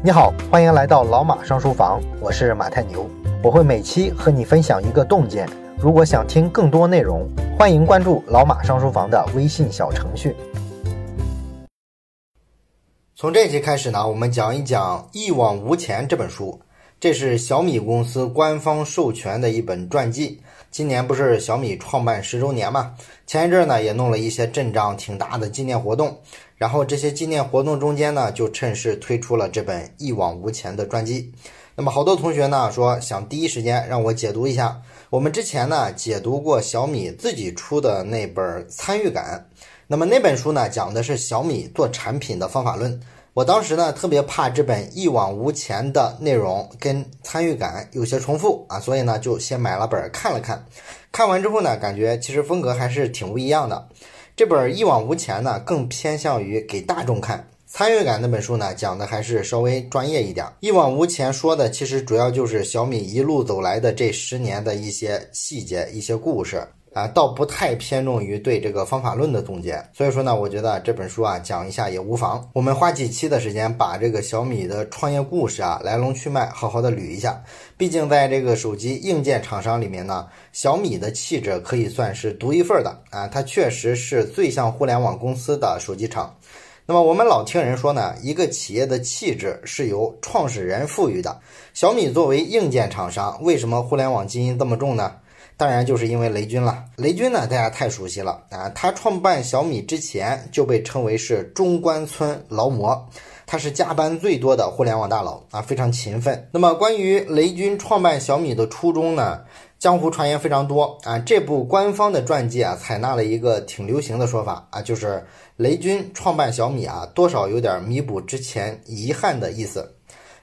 你好，欢迎来到老马上书房，我是马太牛，我会每期和你分享一个洞见。如果想听更多内容，欢迎关注老马上书房的微信小程序。从这期开始呢，我们讲一讲《一往无前》这本书，这是小米公司官方授权的一本传记。今年不是小米创办十周年嘛？前一阵呢也弄了一些阵仗挺大的纪念活动，然后这些纪念活动中间呢，就趁势推出了这本《一往无前》的传记。那么好多同学呢说想第一时间让我解读一下。我们之前呢解读过小米自己出的那本《参与感》，那么那本书呢讲的是小米做产品的方法论。我当时呢特别怕这本一往无前的内容跟参与感有些重复啊，所以呢就先买了本看了看。看完之后呢，感觉其实风格还是挺不一样的。这本一往无前呢更偏向于给大众看，参与感那本书呢讲的还是稍微专业一点。一往无前说的其实主要就是小米一路走来的这十年的一些细节、一些故事。啊，倒不太偏重于对这个方法论的总结，所以说呢，我觉得这本书啊讲一下也无妨。我们花几期的时间把这个小米的创业故事啊来龙去脉好好的捋一下。毕竟在这个手机硬件厂商里面呢，小米的气质可以算是独一份的啊，它确实是最像互联网公司的手机厂。那么我们老听人说呢，一个企业的气质是由创始人赋予的。小米作为硬件厂商，为什么互联网基因这么重呢？当然就是因为雷军了。雷军呢，大家太熟悉了啊！他创办小米之前就被称为是中关村劳模，他是加班最多的互联网大佬啊，非常勤奋。那么关于雷军创办小米的初衷呢，江湖传言非常多啊。这部官方的传记啊，采纳了一个挺流行的说法啊，就是雷军创办小米啊，多少有点弥补之前遗憾的意思。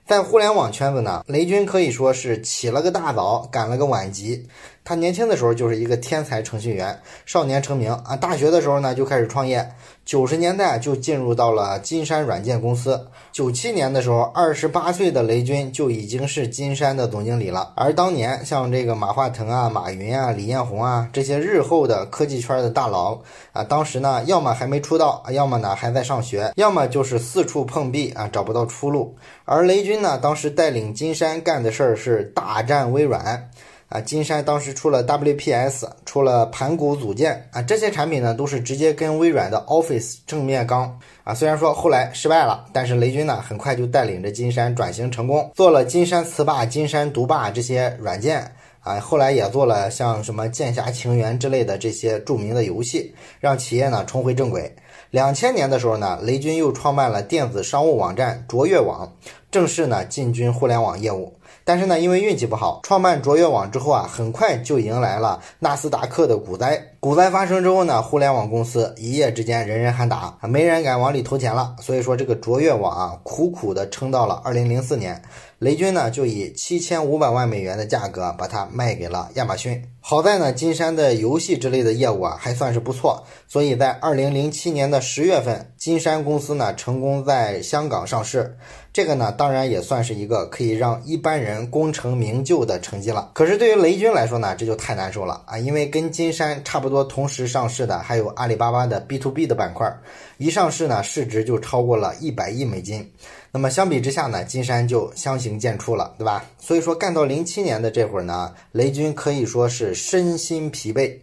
在互联网圈子呢，雷军可以说是起了个大早，赶了个晚集。他年轻的时候就是一个天才程序员，少年成名啊。大学的时候呢就开始创业，九十年代就进入到了金山软件公司。九七年的时候，二十八岁的雷军就已经是金山的总经理了。而当年像这个马化腾啊、马云啊、李彦宏啊这些日后的科技圈的大佬啊，当时呢要么还没出道，要么呢还在上学，要么就是四处碰壁啊，找不到出路。而雷军呢，当时带领金山干的事儿是大战微软。啊，金山当时出了 WPS，出了盘古组件啊，这些产品呢都是直接跟微软的 Office 正面刚啊。虽然说后来失败了，但是雷军呢很快就带领着金山转型成功，做了金山词霸、金山独霸这些软件啊。后来也做了像什么剑侠情缘之类的这些著名的游戏，让企业呢重回正轨。两千年的时候呢，雷军又创办了电子商务网站卓越网，正式呢进军互联网业务。但是呢，因为运气不好，创办卓越网之后啊，很快就迎来了纳斯达克的股灾。股灾发生之后呢，互联网公司一夜之间人人喊打，没人敢往里投钱了。所以说，这个卓越网啊，苦苦的撑到了二零零四年。雷军呢，就以七千五百万美元的价格把它卖给了亚马逊。好在呢，金山的游戏之类的业务啊，还算是不错，所以在二零零七年的十月份，金山公司呢，成功在香港上市。这个呢，当然也算是一个可以让一般人功成名就的成绩了。可是对于雷军来说呢，这就太难受了啊，因为跟金山差不多同时上市的还有阿里巴巴的 B to B 的板块，一上市呢，市值就超过了一百亿美金。那么相比之下呢，金山就相形见绌了，对吧？所以说干到零七年的这会儿呢，雷军可以说是身心疲惫。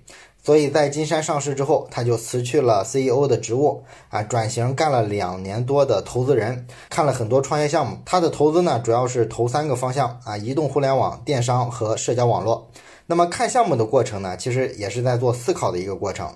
所以在金山上市之后，他就辞去了 CEO 的职务啊，转型干了两年多的投资人，看了很多创业项目。他的投资呢，主要是投三个方向啊：移动互联网、电商和社交网络。那么看项目的过程呢，其实也是在做思考的一个过程。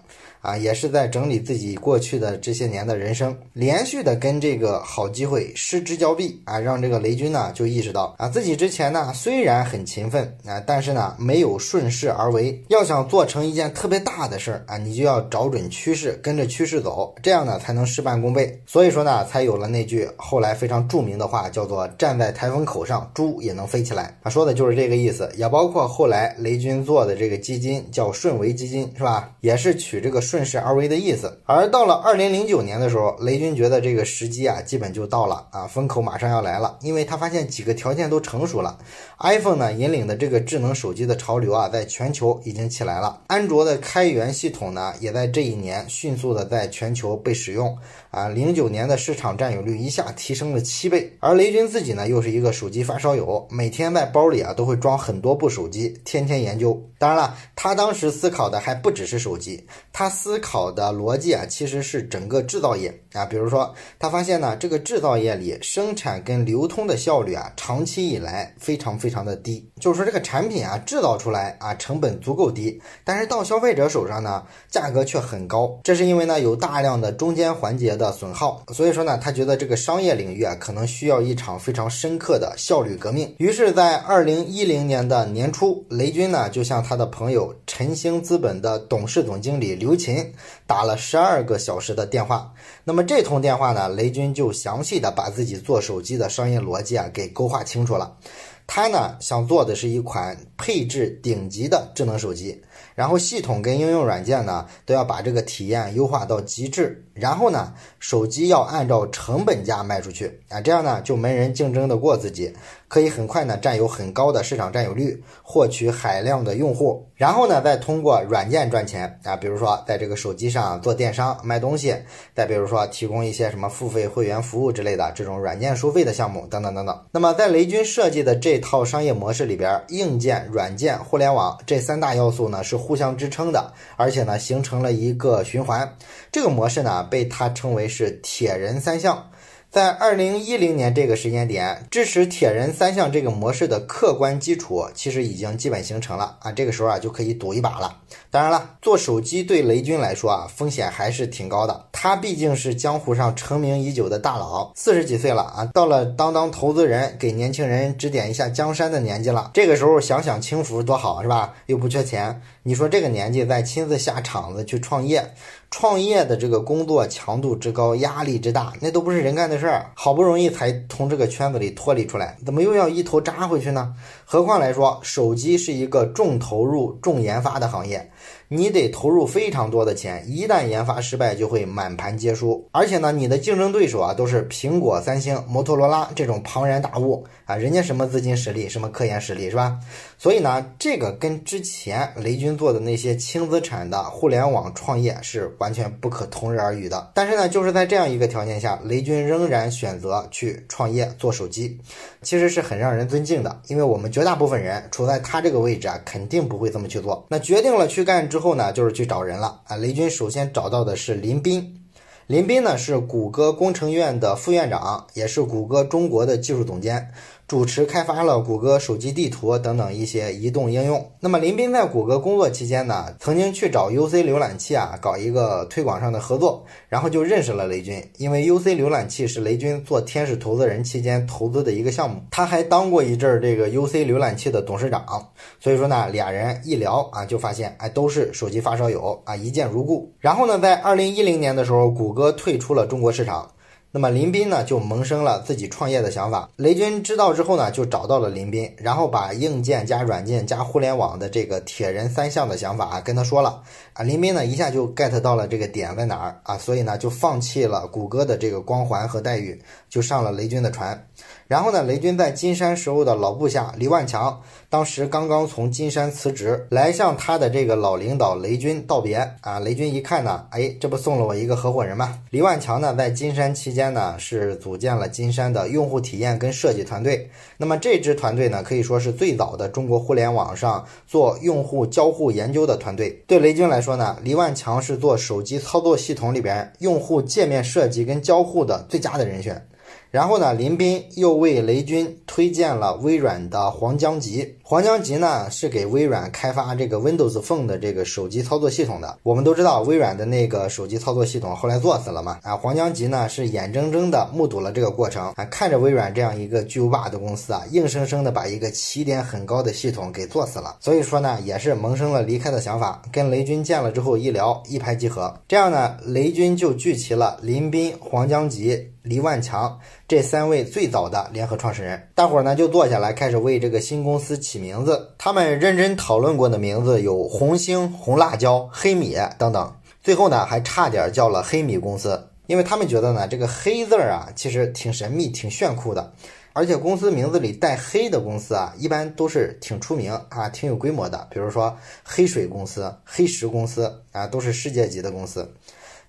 啊，也是在整理自己过去的这些年的人生，连续的跟这个好机会失之交臂啊，让这个雷军呢就意识到啊，自己之前呢虽然很勤奋啊，但是呢没有顺势而为。要想做成一件特别大的事儿啊，你就要找准趋势，跟着趋势走，这样呢才能事半功倍。所以说呢，才有了那句后来非常著名的话，叫做“站在台风口上，猪也能飞起来”。啊，说的就是这个意思，也包括后来雷雷军做的这个基金叫顺为基金，是吧？也是取这个顺。顺势而为的意思。而到了二零零九年的时候，雷军觉得这个时机啊，基本就到了啊，风口马上要来了。因为他发现几个条件都成熟了，iPhone 呢引领的这个智能手机的潮流啊，在全球已经起来了。安卓的开源系统呢，也在这一年迅速的在全球被使用。啊，零九年的市场占有率一下提升了七倍。而雷军自己呢，又是一个手机发烧友，每天在包里啊都会装很多部手机，天天研究。当然了，他当时思考的还不只是手机，他思考的逻辑啊，其实是整个制造业啊。比如说，他发现呢，这个制造业里生产跟流通的效率啊，长期以来非常非常的低。就是说，这个产品啊，制造出来啊，成本足够低，但是到消费者手上呢，价格却很高。这是因为呢，有大量的中间环节的的损耗。所以说呢，他觉得这个商业领域啊，可能需要一场非常深刻的效率革命。于是，在二零一零年的年初，雷军呢，就向他的朋友晨星资本的董事总经理刘勤打了十二个小时的电话。那么这通电话呢，雷军就详细的把自己做手机的商业逻辑啊给勾画清楚了。他呢想做的是一款配置顶级的智能手机，然后系统跟应用软件呢都要把这个体验优化到极致，然后呢手机要按照成本价卖出去啊，这样呢就没人竞争得过自己。可以很快呢占有很高的市场占有率，获取海量的用户，然后呢再通过软件赚钱啊，比如说在这个手机上做电商卖东西，再比如说提供一些什么付费会员服务之类的这种软件收费的项目等等等等。那么在雷军设计的这套商业模式里边，硬件、软件、互联网这三大要素呢是互相支撑的，而且呢形成了一个循环。这个模式呢被他称为是铁人三项。在二零一零年这个时间点，支持铁人三项这个模式的客观基础其实已经基本形成了啊，这个时候啊就可以赌一把了。当然了，做手机对雷军来说啊风险还是挺高的，他毕竟是江湖上成名已久的大佬，四十几岁了啊，到了当当投资人给年轻人指点一下江山的年纪了。这个时候享享清福多好是吧？又不缺钱，你说这个年纪再亲自下场子去创业？创业的这个工作强度之高，压力之大，那都不是人干的事儿。好不容易才从这个圈子里脱离出来，怎么又要一头扎回去呢？何况来说，手机是一个重投入、重研发的行业。你得投入非常多的钱，一旦研发失败，就会满盘皆输。而且呢，你的竞争对手啊，都是苹果、三星、摩托罗拉这种庞然大物啊，人家什么资金实力，什么科研实力，是吧？所以呢，这个跟之前雷军做的那些轻资产的互联网创业是完全不可同日而语的。但是呢，就是在这样一个条件下，雷军仍然选择去创业做手机，其实是很让人尊敬的。因为我们绝大部分人处在他这个位置啊，肯定不会这么去做。那决定了去干。之后呢，就是去找人了啊。雷军首先找到的是林斌，林斌呢是谷歌工程院的副院长，也是谷歌中国的技术总监。主持开发了谷歌手机地图等等一些移动应用。那么林斌在谷歌工作期间呢，曾经去找 UC 浏览器啊搞一个推广上的合作，然后就认识了雷军。因为 UC 浏览器是雷军做天使投资人期间投资的一个项目，他还当过一阵儿这个 UC 浏览器的董事长。所以说呢，俩人一聊啊，就发现哎都是手机发烧友啊，一见如故。然后呢，在二零一零年的时候，谷歌退出了中国市场。那么林斌呢，就萌生了自己创业的想法。雷军知道之后呢，就找到了林斌，然后把硬件加软件加互联网的这个铁人三项的想法啊跟他说了。啊，林斌呢一下就 get 到了这个点在哪儿啊，所以呢就放弃了谷歌的这个光环和待遇，就上了雷军的船。然后呢，雷军在金山时候的老部下黎万强，当时刚刚从金山辞职，来向他的这个老领导雷军道别啊。雷军一看呢，哎，这不送了我一个合伙人吗？黎万强呢，在金山期间呢，是组建了金山的用户体验跟设计团队。那么这支团队呢，可以说是最早的中国互联网上做用户交互研究的团队。对雷军来说呢，黎万强是做手机操作系统里边用户界面设计跟交互的最佳的人选。然后呢，林斌又为雷军推荐了微软的黄江吉。黄江吉呢是给微软开发这个 Windows Phone 的这个手机操作系统的。我们都知道，微软的那个手机操作系统后来做死了嘛？啊，黄江吉呢是眼睁睁的目睹了这个过程啊，看着微软这样一个巨无霸的公司啊，硬生生的把一个起点很高的系统给做死了。所以说呢，也是萌生了离开的想法。跟雷军见了之后一聊，一拍即合。这样呢，雷军就聚齐了林斌、黄江吉。黎万强这三位最早的联合创始人，大伙儿呢就坐下来开始为这个新公司起名字。他们认真讨论过的名字有红星、红辣椒、黑米等等。最后呢还差点叫了黑米公司，因为他们觉得呢这个黑字儿啊其实挺神秘、挺炫酷的，而且公司名字里带黑的公司啊一般都是挺出名啊、挺有规模的，比如说黑水公司、黑石公司啊都是世界级的公司。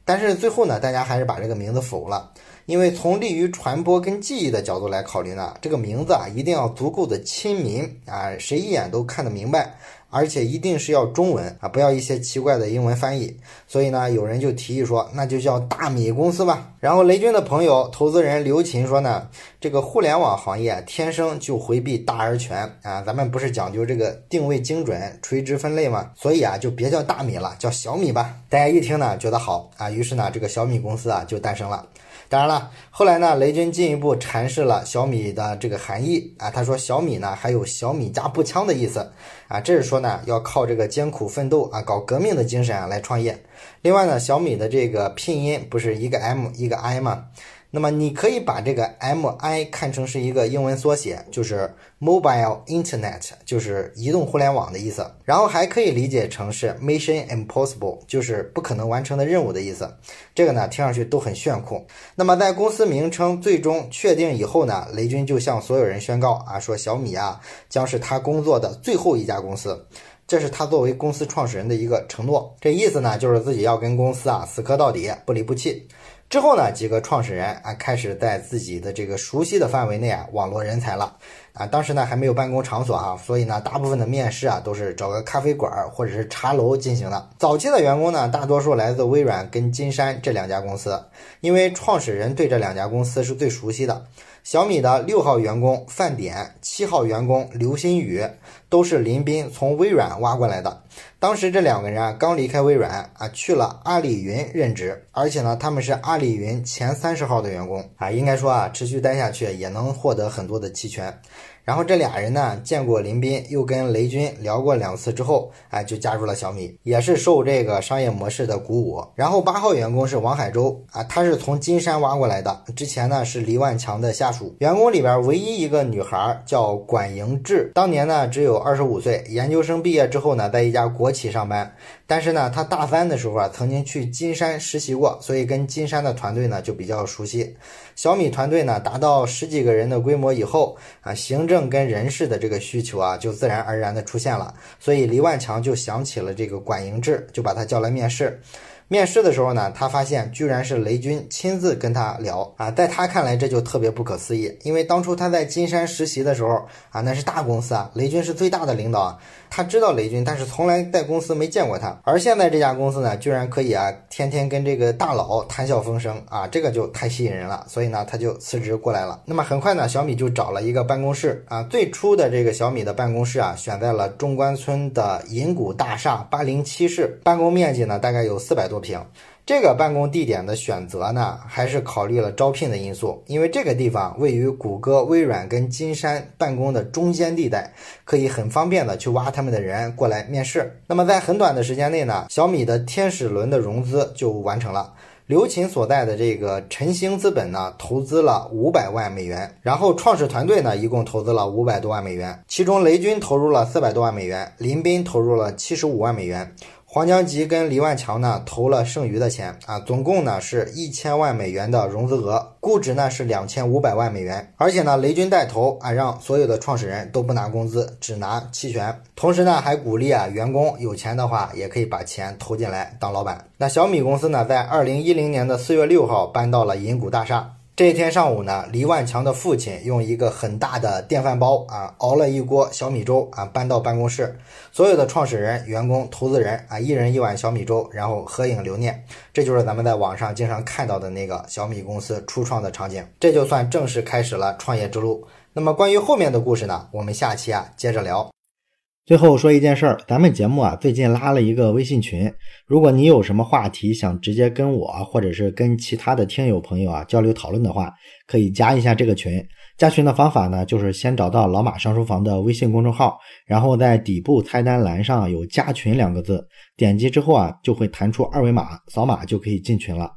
但是最后呢，大家还是把这个名字否了，因为从利于传播跟记忆的角度来考虑呢，这个名字啊一定要足够的亲民啊，谁一眼都看得明白。而且一定是要中文啊，不要一些奇怪的英文翻译。所以呢，有人就提议说，那就叫大米公司吧。然后雷军的朋友投资人刘琴说呢，这个互联网行业天生就回避大而全啊，咱们不是讲究这个定位精准、垂直分类吗？所以啊，就别叫大米了，叫小米吧。大家一听呢，觉得好啊，于是呢，这个小米公司啊就诞生了。当然了，后来呢，雷军进一步阐释了小米的这个含义啊。他说小米呢还有小米加步枪的意思啊，这是说呢要靠这个艰苦奋斗啊，搞革命的精神啊来创业。另外呢，小米的这个拼音不是一个 M 一个 I 吗？那么你可以把这个 M I 看成是一个英文缩写，就是 Mobile Internet，就是移动互联网的意思。然后还可以理解成是 Mission Impossible，就是不可能完成的任务的意思。这个呢听上去都很炫酷。那么在公司名称最终确定以后呢，雷军就向所有人宣告啊，说小米啊将是他工作的最后一家公司，这是他作为公司创始人的一个承诺。这意思呢就是自己要跟公司啊死磕到底，不离不弃。之后呢，几个创始人啊开始在自己的这个熟悉的范围内啊网络人才了啊。当时呢还没有办公场所哈，所以呢大部分的面试啊都是找个咖啡馆或者是茶楼进行的。早期的员工呢，大多数来自微软跟金山这两家公司，因为创始人对这两家公司是最熟悉的。小米的六号员工范典，七号员工刘新宇，都是林斌从微软挖过来的。当时这两个人啊，刚离开微软啊，去了阿里云任职，而且呢，他们是阿里云前三十号的员工啊，应该说啊，持续待下去也能获得很多的期权。然后这俩人呢，见过林斌，又跟雷军聊过两次之后，哎，就加入了小米，也是受这个商业模式的鼓舞。然后八号员工是王海洲啊，他是从金山挖过来的，之前呢是黎万强的下属。员工里边唯一一个女孩叫管莹志，当年呢只有二十五岁，研究生毕业之后呢，在一家国企上班。但是呢，他大三的时候啊，曾经去金山实习过，所以跟金山的团队呢就比较熟悉。小米团队呢达到十几个人的规模以后啊，行政跟人事的这个需求啊就自然而然的出现了，所以黎万强就想起了这个管营志，就把他叫来面试。面试的时候呢，他发现居然是雷军亲自跟他聊啊，在他看来这就特别不可思议，因为当初他在金山实习的时候啊，那是大公司啊，雷军是最大的领导啊。他知道雷军，但是从来在公司没见过他。而现在这家公司呢，居然可以啊，天天跟这个大佬谈笑风生啊，这个就太吸引人了。所以呢，他就辞职过来了。那么很快呢，小米就找了一个办公室啊。最初的这个小米的办公室啊，选在了中关村的银谷大厦八零七室，办公面积呢大概有四百多平。这个办公地点的选择呢，还是考虑了招聘的因素，因为这个地方位于谷歌、微软跟金山办公的中间地带，可以很方便的去挖他们的人过来面试。那么在很短的时间内呢，小米的天使轮的融资就完成了。刘勤所在的这个晨星资本呢，投资了五百万美元，然后创始团队呢，一共投资了五百多万美元，其中雷军投入了四百多万美元，林斌投入了七十五万美元。黄江吉跟黎万强呢投了剩余的钱啊，总共呢是一千万美元的融资额，估值呢是两千五百万美元。而且呢，雷军带头啊，让所有的创始人都不拿工资，只拿期权。同时呢，还鼓励啊员工有钱的话也可以把钱投进来当老板。那小米公司呢，在二零一零年的四月六号搬到了银谷大厦。这一天上午呢，黎万强的父亲用一个很大的电饭煲啊，熬了一锅小米粥啊，搬到办公室。所有的创始人、员工、投资人啊，一人一碗小米粥，然后合影留念。这就是咱们在网上经常看到的那个小米公司初创的场景。这就算正式开始了创业之路。那么关于后面的故事呢，我们下期啊接着聊。最后说一件事儿，咱们节目啊最近拉了一个微信群，如果你有什么话题想直接跟我或者是跟其他的听友朋友啊交流讨论的话，可以加一下这个群。加群的方法呢，就是先找到老马上书房的微信公众号，然后在底部菜单栏上有加群两个字，点击之后啊就会弹出二维码，扫码就可以进群了。